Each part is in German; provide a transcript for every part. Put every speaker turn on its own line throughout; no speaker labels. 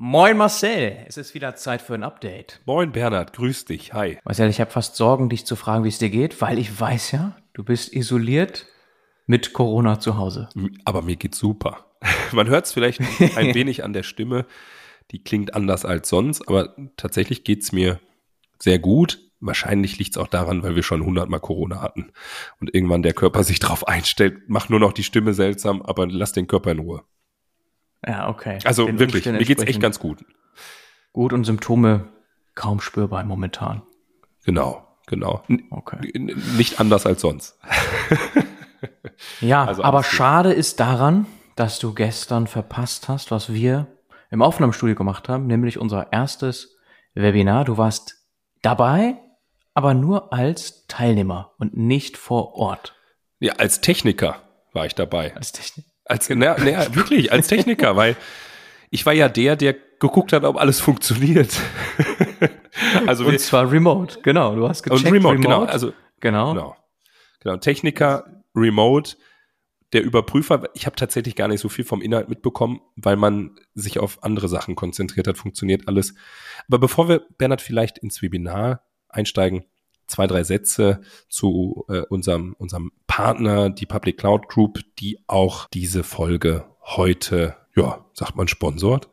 Moin Marcel, es ist wieder Zeit für ein Update.
Moin Bernhard, grüß dich, hi.
Marcel, ich habe fast Sorgen, dich zu fragen, wie es dir geht, weil ich weiß ja, du bist isoliert mit Corona zu Hause.
Aber mir geht's super. Man hört es vielleicht ein wenig an der Stimme, die klingt anders als sonst, aber tatsächlich geht's mir sehr gut. Wahrscheinlich liegt's auch daran, weil wir schon hundertmal Corona hatten und irgendwann der Körper sich drauf einstellt, macht nur noch die Stimme seltsam, aber lass den Körper in Ruhe.
Ja, okay.
Also
Den
wirklich, mir geht's echt
entsprechend
ganz gut.
gut und Symptome kaum spürbar momentan.
Genau, genau.
Okay.
n- nicht anders als sonst.
Ja,
Also
aber schade ist daran, dass du gestern verpasst hast, was wir im Aufnahmestudio gemacht haben, nämlich unser erstes Webinar. Du warst dabei, aber nur als Teilnehmer und nicht vor Ort.
Ja, als Techniker war ich dabei.
Als Technik.
Als, na, na, wirklich, als Techniker, weil ich war ja der, der geguckt hat, ob alles funktioniert. also wir,
Und zwar remote, genau. Du hast
und
gecheckt,
remote, genau. Also,
genau.
genau. Genau. Techniker, remote, der Überprüfer. Ich habe tatsächlich gar nicht so viel vom Inhalt mitbekommen, weil man sich auf andere Sachen konzentriert hat, funktioniert alles. Aber bevor wir, Bernhard, vielleicht ins Webinar einsteigen, zwei, drei Sätze zu äh, unserem, unserem Partner, die Public Cloud Group, die auch diese Folge heute, ja, sagt man, sponsort.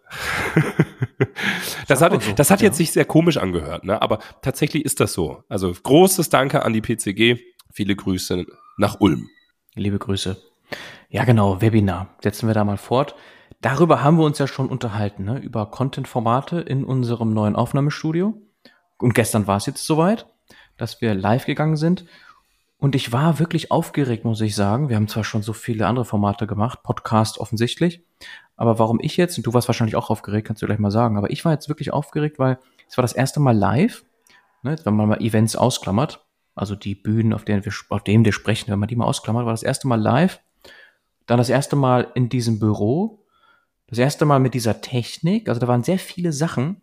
das hat, das hat jetzt sich sehr komisch angehört, ne? aber tatsächlich ist das so. Also großes Danke an die PCG, viele Grüße nach Ulm.
Liebe Grüße. Ja, genau, Webinar. Setzen wir da mal fort. Darüber haben wir uns ja schon unterhalten, ne? über Content-Formate in unserem neuen Aufnahmestudio. Und gestern war es jetzt soweit, dass wir live gegangen sind. Und ich war wirklich aufgeregt, muss ich sagen. Wir haben zwar schon so viele andere Formate gemacht, Podcast offensichtlich. Aber warum ich jetzt, und du warst wahrscheinlich auch aufgeregt, kannst du gleich mal sagen, aber ich war jetzt wirklich aufgeregt, weil es war das erste Mal live, ne, wenn man mal Events ausklammert, also die Bühnen, auf denen wir, auf denen wir sprechen, wenn man die mal ausklammert, war das erste Mal live, dann das erste Mal in diesem Büro, das erste Mal mit dieser Technik, also da waren sehr viele Sachen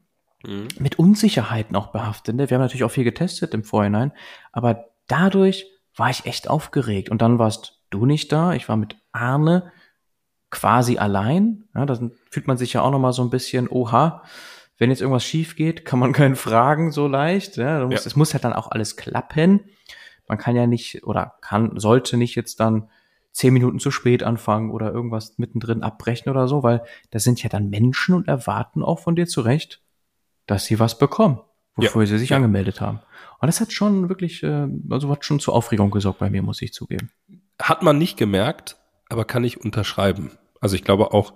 mit Unsicherheiten auch behaftet. Ne? Wir haben natürlich auch viel getestet im Vorhinein, aber dadurch war ich echt aufgeregt. Und dann warst du nicht da, ich war mit Arne quasi allein. Ja, da fühlt man sich ja auch noch mal so ein bisschen, oha, wenn jetzt irgendwas schief geht, kann man keinen fragen so leicht. Ja, da muss,
Ja.
Es muss ja dann auch alles klappen. Man kann ja nicht oder kann, sollte nicht jetzt dann zehn Minuten zu spät anfangen oder irgendwas mittendrin abbrechen oder so, weil das sind ja dann Menschen und erwarten auch von dir zurecht, dass sie was bekommen, wofür sie sich
ja.
angemeldet haben. Und das hat schon wirklich, äh, also hat schon zur Aufregung gesorgt bei mir, muss ich zugeben.
Hat man nicht gemerkt, aber kann ich unterschreiben. Also ich glaube auch,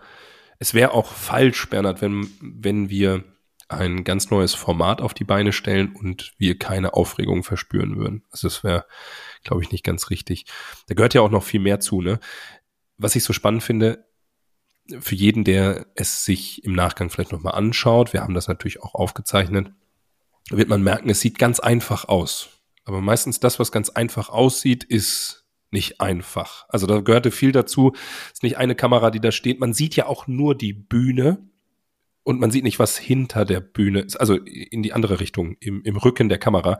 es wäre auch falsch, Bernhard, wenn, wenn wir ein ganz neues Format auf die Beine stellen und wir keine Aufregung verspüren würden. Also das wäre, glaube ich, nicht ganz richtig. Da gehört ja auch noch viel mehr zu, ne? Was ich so spannend finde, für jeden, der es sich im Nachgang vielleicht nochmal anschaut, wir haben das natürlich auch aufgezeichnet, wird man merken, es sieht ganz einfach aus. Aber meistens das, was ganz einfach aussieht, ist nicht einfach. Also da gehörte viel dazu. Es ist nicht eine Kamera, die da steht. Man sieht ja auch nur die Bühne und man sieht nicht, was hinter der Bühne ist. Also in die andere Richtung, im, im Rücken der Kamera.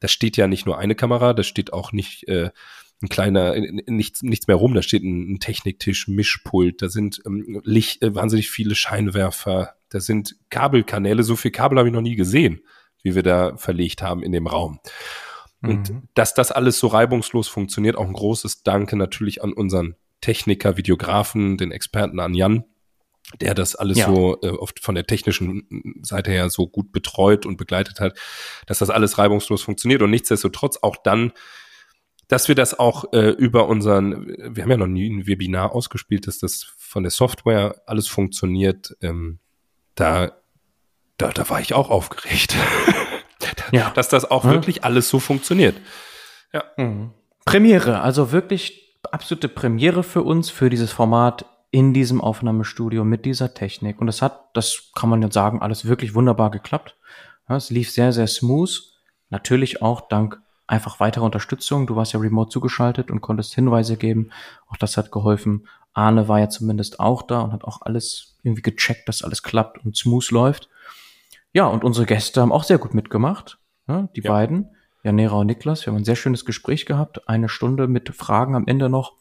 Da steht ja nicht nur eine Kamera, da steht auch nicht äh, ein kleiner, nichts, nichts mehr rum. Da steht ein, ein Techniktisch, Mischpult, da sind ähm, Licht, äh, wahnsinnig viele Scheinwerfer, da sind Kabelkanäle. So viel Kabel habe ich noch nie gesehen, wie wir da verlegt haben in dem Raum. Und
Mhm.
dass das alles so reibungslos funktioniert, auch ein großes Danke natürlich an unseren Techniker, Videografen, den Experten an Jan, der das alles
Ja.
so äh, oft von der technischen Seite her so gut betreut und begleitet hat, dass das alles reibungslos funktioniert und nichtsdestotrotz auch dann, dass wir das auch äh, über unseren, wir haben ja noch nie ein Webinar ausgespielt, dass das von der Software alles funktioniert, ähm, da, da, da war ich auch aufgeregt.
Ja.
dass das auch
Ja.
wirklich alles so funktioniert.
Mhm. Premiere, also wirklich absolute Premiere für uns, für dieses Format in diesem Aufnahmestudio mit dieser Technik. Und das hat, das kann man jetzt sagen, alles wirklich wunderbar geklappt. Ja, es lief sehr, sehr smooth. Natürlich auch dank einfach weiterer Unterstützung. Du warst ja remote zugeschaltet und konntest Hinweise geben. Auch das hat geholfen. Arne war ja zumindest auch da und hat auch alles irgendwie gecheckt, dass alles klappt und smooth läuft. Ja, und unsere Gäste haben auch sehr gut mitgemacht. Ja, die
Ja.
beiden, Janera und Niklas. Wir haben ein sehr schönes Gespräch gehabt. Eine Stunde mit Fragen am Ende noch.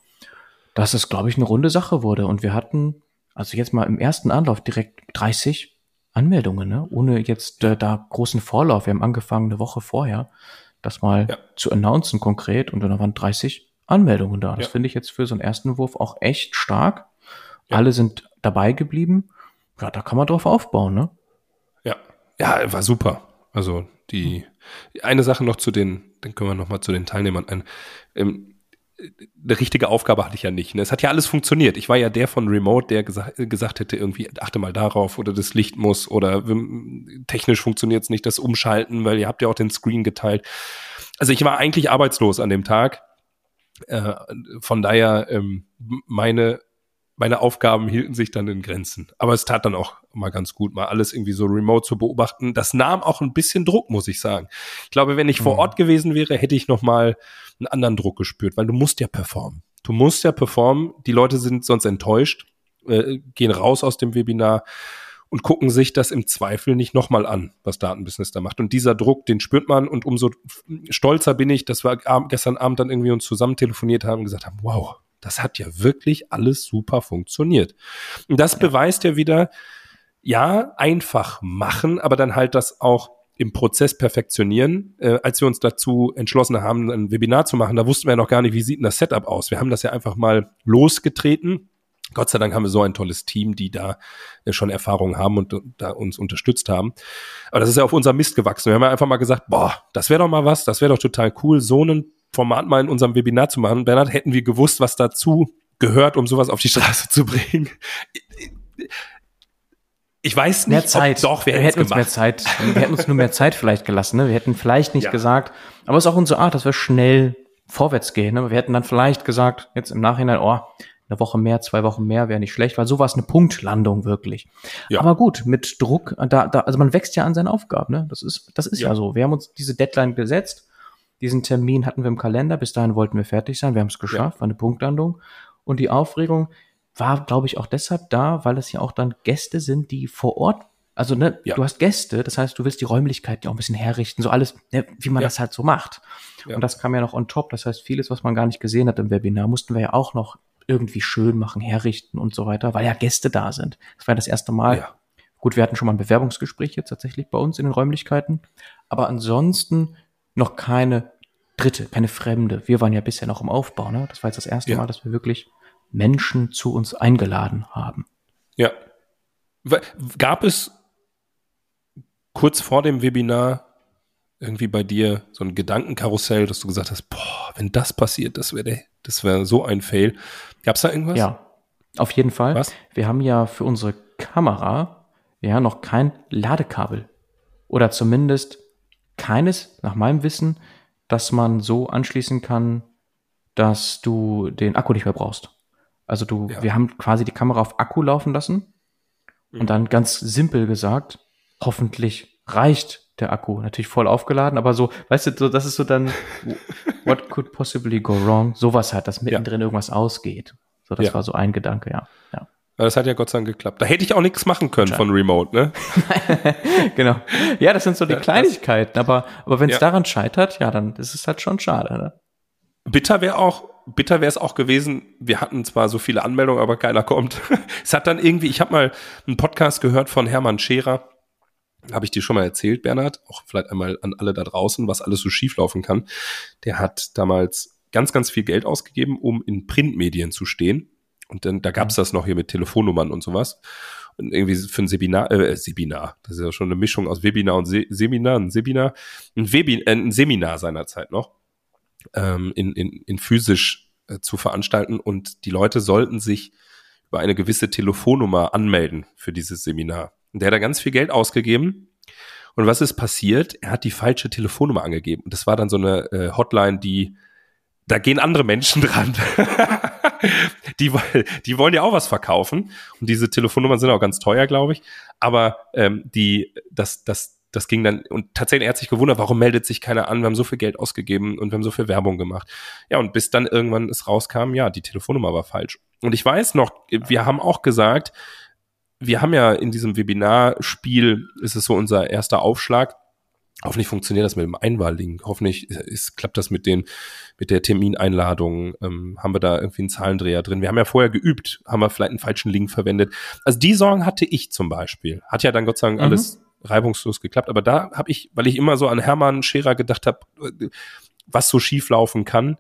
Dass es, glaube ich, eine runde Sache wurde. Und wir hatten, also jetzt mal im ersten Anlauf direkt 30 Anmeldungen, ne? ohne jetzt äh, da großen Vorlauf. Wir haben angefangen eine Woche vorher, das mal
Ja.
zu announcen konkret und dann waren 30 Anmeldungen da. Das
Ja.
finde ich jetzt für so einen ersten Wurf auch echt stark.
Ja.
Alle sind dabei geblieben. Ja, da kann man drauf aufbauen, ne?
Ja, ja, war super. Also die eine Sache noch zu den, dann können wir noch mal zu den Teilnehmern ein. Ähm, eine richtige Aufgabe hatte ich ja nicht. Ne? Es hat ja alles funktioniert. Ich war ja der von Remote, der gesa gesagt hätte, irgendwie achte mal darauf oder das Licht muss oder ähm, technisch funktioniert es nicht, das Umschalten, weil ihr habt ja auch den Screen geteilt. Also ich war eigentlich arbeitslos an dem Tag. Äh, von daher ähm, meine meine Aufgaben hielten sich dann in Grenzen. Aber es tat dann auch mal ganz gut, mal alles irgendwie so remote zu beobachten. Das nahm auch ein bisschen Druck, muss ich sagen. Ich glaube, wenn ich vor
Mhm.
Ort gewesen wäre, hätte ich noch mal einen anderen Druck gespürt, weil du musst ja performen. Du musst ja performen. Die Leute sind sonst enttäuscht, äh, gehen raus aus dem Webinar und gucken sich das im Zweifel nicht nochmal an, was Datenbusiness da macht. Und dieser Druck, den spürt man und umso stolzer bin ich, dass wir gestern Abend dann irgendwie uns zusammen telefoniert haben und gesagt haben, wow, das hat ja wirklich alles super funktioniert. Und das beweist ja wieder, ja, einfach machen, aber dann halt das auch im Prozess perfektionieren. Äh, als wir uns dazu entschlossen haben, ein Webinar zu machen, da wussten wir ja noch gar nicht, wie sieht denn das Setup aus. Wir haben das ja einfach mal losgetreten. Gott sei Dank haben wir so ein tolles Team, die da äh, schon Erfahrung haben und, und da uns unterstützt haben. Aber das ist ja auf unser Mist gewachsen. Wir haben ja einfach mal gesagt, boah, das wäre doch mal was, das wäre doch total cool, so ein Format mal in unserem Webinar zu machen. Bernhard, hätten wir gewusst, was dazu gehört, um sowas auf die Straße zu bringen. Ich weiß nicht,
Mehr Zeit.
Doch, wir,
wir
hätten
uns mehr. Zeit, wir hätten uns nur mehr Zeit vielleicht gelassen. Ne? Wir hätten vielleicht nicht
Ja.
gesagt, aber es ist auch unsere Art, dass wir schnell vorwärts gehen. Ne? Wir hätten dann vielleicht gesagt, jetzt im Nachhinein, oh, eine Woche mehr, zwei Wochen mehr wäre nicht schlecht, weil so war es eine Punktlandung wirklich.
Ja.
Aber gut, mit Druck, da, da, also man wächst ja an seinen Aufgaben. Ne? Das ist, das ist ja.
Ja.
so. Wir haben uns diese Deadline gesetzt. Diesen Termin hatten wir im Kalender. Bis dahin wollten wir fertig sein. Wir haben es geschafft. War eine Punktlandung. Und die Aufregung war, glaube ich, auch deshalb da, weil es ja auch dann Gäste sind, die vor Ort also, ne,
Ja.
du hast Gäste, das heißt, du willst die Räumlichkeiten ja auch ein bisschen herrichten, so alles, ne, wie man
Ja.
das halt so macht.
Ja.
Und das kam ja noch on top. Das heißt, vieles, was man gar nicht gesehen hat im Webinar, mussten wir ja auch noch irgendwie schön machen, herrichten und so weiter, weil ja Gäste da sind. Das war ja das erste Mal.
Ja.
Gut, wir hatten schon mal ein Bewerbungsgespräch jetzt tatsächlich bei uns in den Räumlichkeiten. Aber ansonsten noch keine Dritte, keine Fremde. Wir waren ja bisher noch im Aufbau, ne? Das war jetzt das erste
Ja.
Mal, dass wir wirklich Menschen zu uns eingeladen haben.
Ja. Gab es kurz vor dem Webinar irgendwie bei dir so ein Gedankenkarussell, dass du gesagt hast, boah, wenn das passiert, das wäre das wäre so ein Fail. Gab es da irgendwas?
Ja, auf jeden Fall.
Was?
Wir haben ja für unsere Kamera ja noch kein Ladekabel. Oder zumindest keines, nach meinem Wissen, dass man so anschließen kann, dass du den Akku nicht mehr brauchst. Also du,
Ja.
wir haben quasi die Kamera auf Akku laufen lassen
Mhm.
und dann ganz simpel gesagt, hoffentlich reicht der Akku. Natürlich voll aufgeladen, aber so, weißt du, so, das ist so dann, what could possibly go wrong? Sowas halt, dass mittendrin irgendwas ausgeht. So, das
Ja.
war so ein Gedanke, ja. ja.
Das hat ja Gott sei Dank geklappt. Da hätte ich auch nichts machen können von Remote, ne?
genau. Ja, das sind so die
Ja,
Kleinigkeiten, aber, aber wenn es
Ja.
daran scheitert, ja, dann ist es halt schon schade. Ne?
Bitter wäre auch, bitter wäre es auch gewesen, wir hatten zwar so viele Anmeldungen, aber keiner kommt. es hat dann irgendwie, ich habe mal einen Podcast gehört von Hermann Scherer, habe ich dir schon mal erzählt, Bernhard, auch vielleicht einmal an alle da draußen, was alles so schieflaufen kann. Der hat damals ganz, ganz viel Geld ausgegeben, um in Printmedien zu stehen. Und dann, da gab's das noch hier mit Telefonnummern und sowas. Und irgendwie für ein Seminar, äh, Seminar, das ist ja schon eine Mischung aus Webinar und Se Seminar, ein Seminar, ein, Webi äh, ein Seminar seinerzeit noch ähm, in, in, in physisch äh, zu veranstalten und die Leute sollten sich über eine gewisse Telefonnummer anmelden für dieses Seminar. Und der hat da ganz viel Geld ausgegeben. Und was ist passiert? Er hat die falsche Telefonnummer angegeben. Und das war dann so eine äh, Hotline, die, da gehen andere Menschen dran. die, die wollen ja auch was verkaufen. Und diese Telefonnummern sind auch ganz teuer, glaube ich. Aber ähm, die, das, das, das ging dann, und tatsächlich hat sich gewundert, warum meldet sich keiner an? Wir haben so viel Geld ausgegeben und wir haben so viel Werbung gemacht. Ja, und bis dann irgendwann es rauskam, ja, die Telefonnummer war falsch. Und ich weiß noch, wir haben auch gesagt, wir haben ja in diesem Webinarspiel, ist es so unser erster Aufschlag, Hoffentlich funktioniert das mit dem Einwahllink. Hoffentlich ist, klappt das mit den, mit der Termineinladung. Ähm, haben wir da irgendwie einen Zahlendreher drin? Wir haben ja vorher geübt, haben wir vielleicht einen falschen Link verwendet. Also die Sorgen hatte ich zum Beispiel. Hat ja dann Gott sei Dank mhm. alles reibungslos geklappt. Aber da habe ich, weil ich immer so an Hermann Scherer gedacht habe, was so schief laufen kann,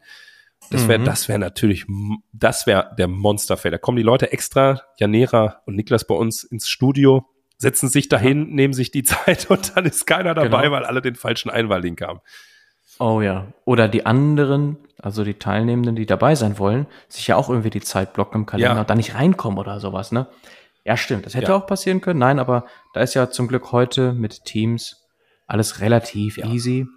das wäre, mhm. das wäre natürlich, das wäre der Monsterfeld. Da kommen die Leute extra, Janera und Niklas bei uns ins Studio setzen sich dahin, nehmen sich die Zeit und dann ist keiner dabei, genau. weil alle den falschen Einwahllink haben.
Oh ja. Oder die anderen, also die Teilnehmenden, die dabei sein wollen, sich ja auch irgendwie die Zeit blocken im Kalender ja. und da nicht reinkommen oder sowas, ne? Ja, stimmt. Das hätte ja. auch passieren können. Nein, aber da ist ja zum Glück heute mit Teams alles relativ ja. easy.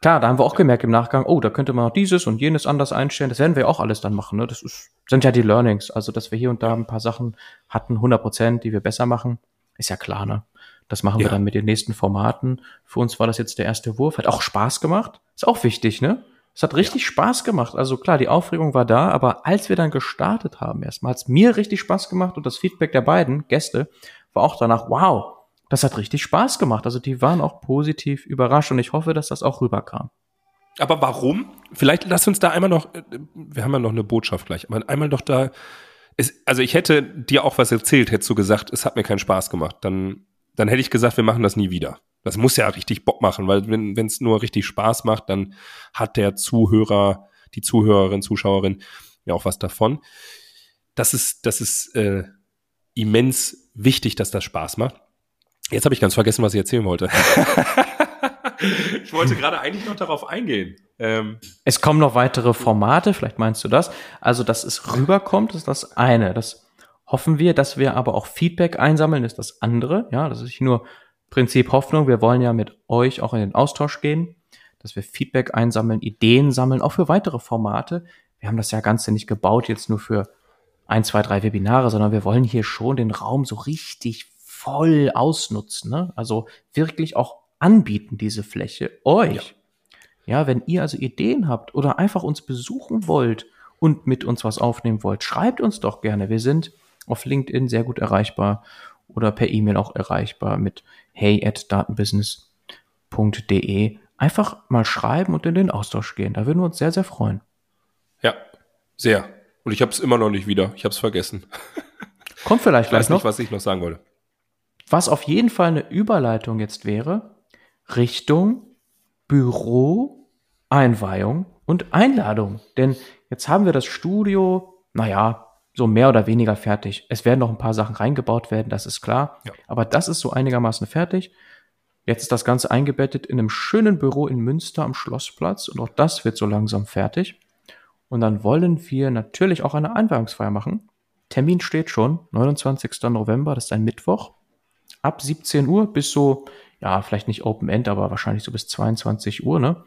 Klar, da haben wir auch gemerkt im Nachgang, oh, da könnte man noch dieses und jenes anders einstellen. Das werden wir auch alles dann machen. Ne? Das ist, sind ja die Learnings. Also, dass wir hier und da ein paar Sachen hatten, 100 Prozent, die wir besser machen. Ist ja klar, ne? Das machen ja. wir dann mit den nächsten Formaten. Für uns war das jetzt der erste Wurf. Hat auch Spaß gemacht. Ist auch wichtig, ne? Es hat richtig ja. Spaß gemacht. Also klar, die Aufregung war da, aber als wir dann gestartet haben, erstmal hat es mir richtig Spaß gemacht und das Feedback der beiden Gäste war auch danach, wow, das hat richtig Spaß gemacht. Also die waren auch positiv überrascht und ich hoffe, dass das auch rüberkam.
Aber warum? Vielleicht lass uns da einmal noch, äh, wir haben ja noch eine Botschaft gleich, aber einmal noch da es, also ich hätte dir auch was erzählt, hättest du gesagt, es hat mir keinen Spaß gemacht. Dann, dann hätte ich gesagt, wir machen das nie wieder. Das muss ja richtig Bock machen, weil wenn es nur richtig Spaß macht, dann hat der Zuhörer, die Zuhörerin, Zuschauerin ja auch was davon. Das ist, das ist äh, immens wichtig, dass das Spaß macht. Jetzt habe ich ganz vergessen, was ich erzählen wollte. ich wollte gerade eigentlich noch darauf eingehen.
Ähm. Es kommen noch weitere Formate, vielleicht meinst du das. Also, dass es rüberkommt, ist das eine. Das hoffen wir, dass wir aber auch Feedback einsammeln, ist das andere. Ja, das ist nur Prinzip Hoffnung. Wir wollen ja mit euch auch in den Austausch gehen, dass wir Feedback einsammeln, Ideen sammeln, auch für weitere Formate. Wir haben das ja Ganze nicht gebaut jetzt nur für ein, zwei, drei Webinare, sondern wir wollen hier schon den Raum so richtig voll ausnutzen. Ne? Also wirklich auch anbieten, diese Fläche, euch. Ja. ja, wenn ihr also Ideen habt oder einfach uns besuchen wollt und mit uns was aufnehmen wollt, schreibt uns doch gerne. Wir sind auf LinkedIn sehr gut erreichbar oder per E-Mail auch erreichbar mit hey at datenbusiness.de. Einfach mal schreiben und in den Austausch gehen. Da würden wir uns sehr, sehr freuen.
Ja, sehr. Und ich habe es immer noch nicht wieder. Ich habe es vergessen.
Kommt vielleicht gleich noch. Ich weiß
nicht, was ich noch sagen wollte.
Was auf jeden Fall eine Überleitung jetzt wäre, Richtung Büro, Einweihung und Einladung. Denn jetzt haben wir das Studio, naja, so mehr oder weniger fertig. Es werden noch ein paar Sachen reingebaut werden, das ist klar. Ja. Aber das ist so einigermaßen fertig. Jetzt ist das Ganze eingebettet in einem schönen Büro in Münster am Schlossplatz und auch das wird so langsam fertig. Und dann wollen wir natürlich auch eine Einweihungsfeier machen. Termin steht schon, 29. November, das ist ein Mittwoch. Ab 17 Uhr bis so ja, vielleicht nicht Open End, aber wahrscheinlich so bis 22 Uhr, ne?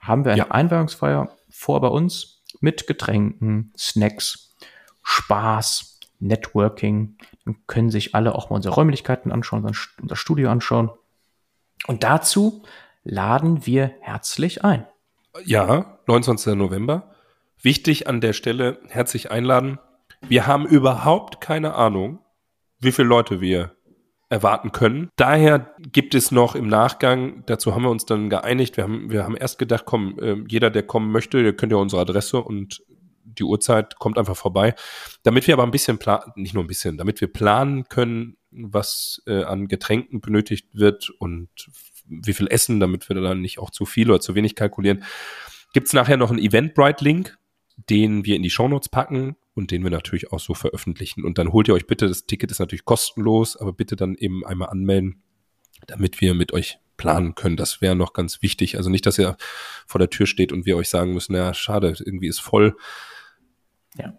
Haben wir eine ja. Einweihungsfeier vor bei uns mit Getränken, Snacks, Spaß, Networking. Dann können sich alle auch mal unsere Räumlichkeiten anschauen, unser Studio anschauen. Und dazu laden wir herzlich ein.
Ja, 29. November. Wichtig an der Stelle, herzlich einladen. Wir haben überhaupt keine Ahnung, wie viele Leute wir erwarten können. Daher gibt es noch im Nachgang, dazu haben wir uns dann geeinigt, wir haben, wir haben erst gedacht, komm, äh, jeder, der kommen möchte, der könnte ja unsere Adresse und die Uhrzeit kommt einfach vorbei. Damit wir aber ein bisschen planen, nicht nur ein bisschen, damit wir planen können, was äh, an Getränken benötigt wird und wie viel Essen, damit wir dann nicht auch zu viel oder zu wenig kalkulieren, gibt's nachher noch einen Eventbrite-Link, den wir in die Shownotes packen und den wir natürlich auch so veröffentlichen. Und dann holt ihr euch bitte, das Ticket ist natürlich kostenlos, aber bitte dann eben einmal anmelden, damit wir mit euch planen können. Das wäre noch ganz wichtig. Also nicht, dass ihr vor der Tür steht und wir euch sagen müssen, ja, schade, irgendwie ist voll. Ja.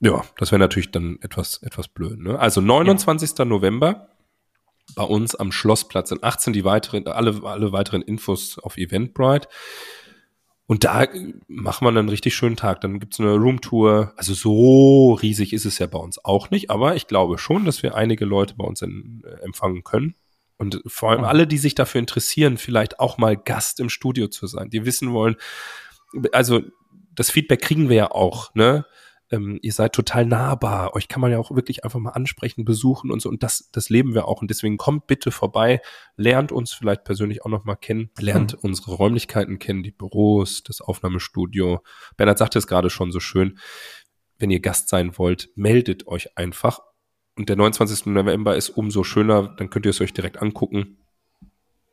Ja, das wäre natürlich dann etwas, etwas blöd. Ne? Also 29. Ja. November bei uns am Schlossplatz in 18 die weiteren, alle, alle weiteren Infos auf Eventbrite. Und da macht man einen richtig schönen Tag. Dann gibt's eine Roomtour. Also so riesig ist es ja bei uns auch nicht, aber ich glaube schon, dass wir einige Leute bei uns in, äh, empfangen können. Und vor allem alle, die sich dafür interessieren, vielleicht auch mal Gast im Studio zu sein, die wissen wollen, also das Feedback kriegen wir ja auch, ne? Ähm, ihr seid total nahbar. Euch kann man ja auch wirklich einfach mal ansprechen, besuchen und so. Und das, das leben wir auch. Und deswegen kommt bitte vorbei, lernt uns vielleicht persönlich auch nochmal kennen, lernt mhm. unsere Räumlichkeiten kennen, die Büros, das Aufnahmestudio. Bernhard sagte es gerade schon so schön. Wenn ihr Gast sein wollt, meldet euch einfach. Und der 29. November ist umso schöner, dann könnt ihr es euch direkt angucken.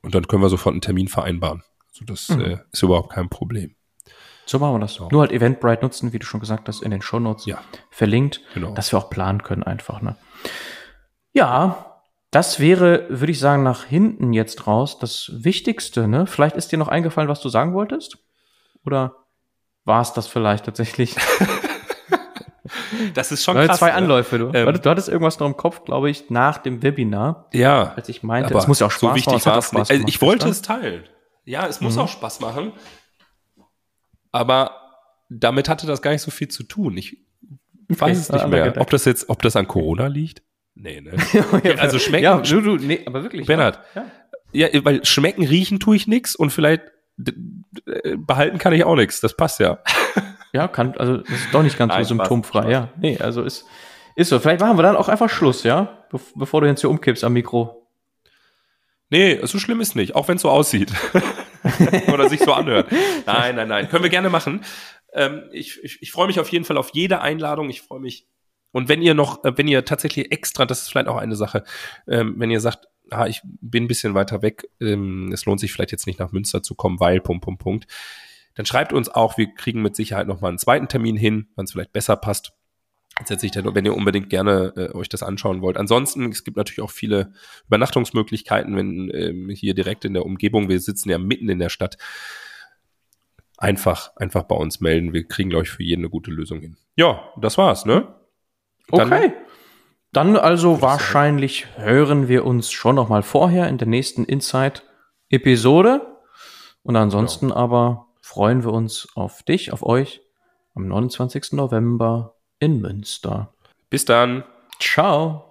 Und dann können wir sofort einen Termin vereinbaren. Also das mhm. äh, ist überhaupt kein Problem.
So machen wir das. Ja. Nur halt Eventbrite nutzen, wie du schon gesagt hast, in den Shownotes
ja.
verlinkt, genau. dass wir auch planen können einfach. Ne? Ja, das wäre, würde ich sagen, nach hinten jetzt raus das Wichtigste. Ne? Vielleicht ist dir noch eingefallen, was du sagen wolltest? Oder war es das vielleicht tatsächlich?
das ist schon
krass. Zwei ne? Anläufe. Du, ähm, du hattest irgendwas noch im Kopf, glaube ich, nach dem Webinar.
Ja.
Als ich meinte, es muss ja auch Spaß
so wichtig machen. War es nicht. Also ich wollte es teilen. Ja, es muss mhm. auch Spaß machen. Aber damit hatte das gar nicht so viel zu tun. Ich weiß okay, es nicht mehr. Ob das jetzt, ob das an Corona liegt? Nee, ne? also schmecken. Ja,
du, du, nee, aber wirklich.
Bernhard. Ja. ja, weil schmecken, riechen tue ich nix und vielleicht behalten kann ich auch nichts. Das passt ja.
Ja, kann, also das ist doch nicht ganz so symptomfrei. Spaß. Ja, nee, also ist, ist so. Vielleicht machen wir dann auch einfach Schluss, ja? Be bevor du jetzt hier umkippst am Mikro.
Nee, so schlimm ist nicht, auch wenn es so aussieht. Oder sich so anhört. Nein, nein, nein. Können wir gerne machen. Ähm, ich ich, ich freue mich auf jeden Fall auf jede Einladung. Ich freue mich. Und wenn ihr noch, äh, wenn ihr tatsächlich extra, das ist vielleicht auch eine Sache, ähm, wenn ihr sagt, ah, ich bin ein bisschen weiter weg, ähm, es lohnt sich vielleicht jetzt nicht nach Münster zu kommen, weil, Punkt, Punkt, Punkt, dann schreibt uns auch, wir kriegen mit Sicherheit nochmal einen zweiten Termin hin, wann es vielleicht besser passt. Setze ich dann, wenn ihr unbedingt gerne äh, euch das anschauen wollt. Ansonsten, es gibt natürlich auch viele Übernachtungsmöglichkeiten, wenn ähm, hier direkt in der Umgebung, wir sitzen ja mitten in der Stadt, einfach, einfach bei uns melden. Wir kriegen, glaube ich, für jeden eine gute Lösung hin. Ja, das war's, ne?
Dann, okay. Dann also wahrscheinlich hören wir uns schon noch mal vorher in der nächsten Insight-Episode. Und ansonsten ja. aber freuen wir uns auf dich, auf euch am 29. November in Münster.
Bis dann.
Ciao.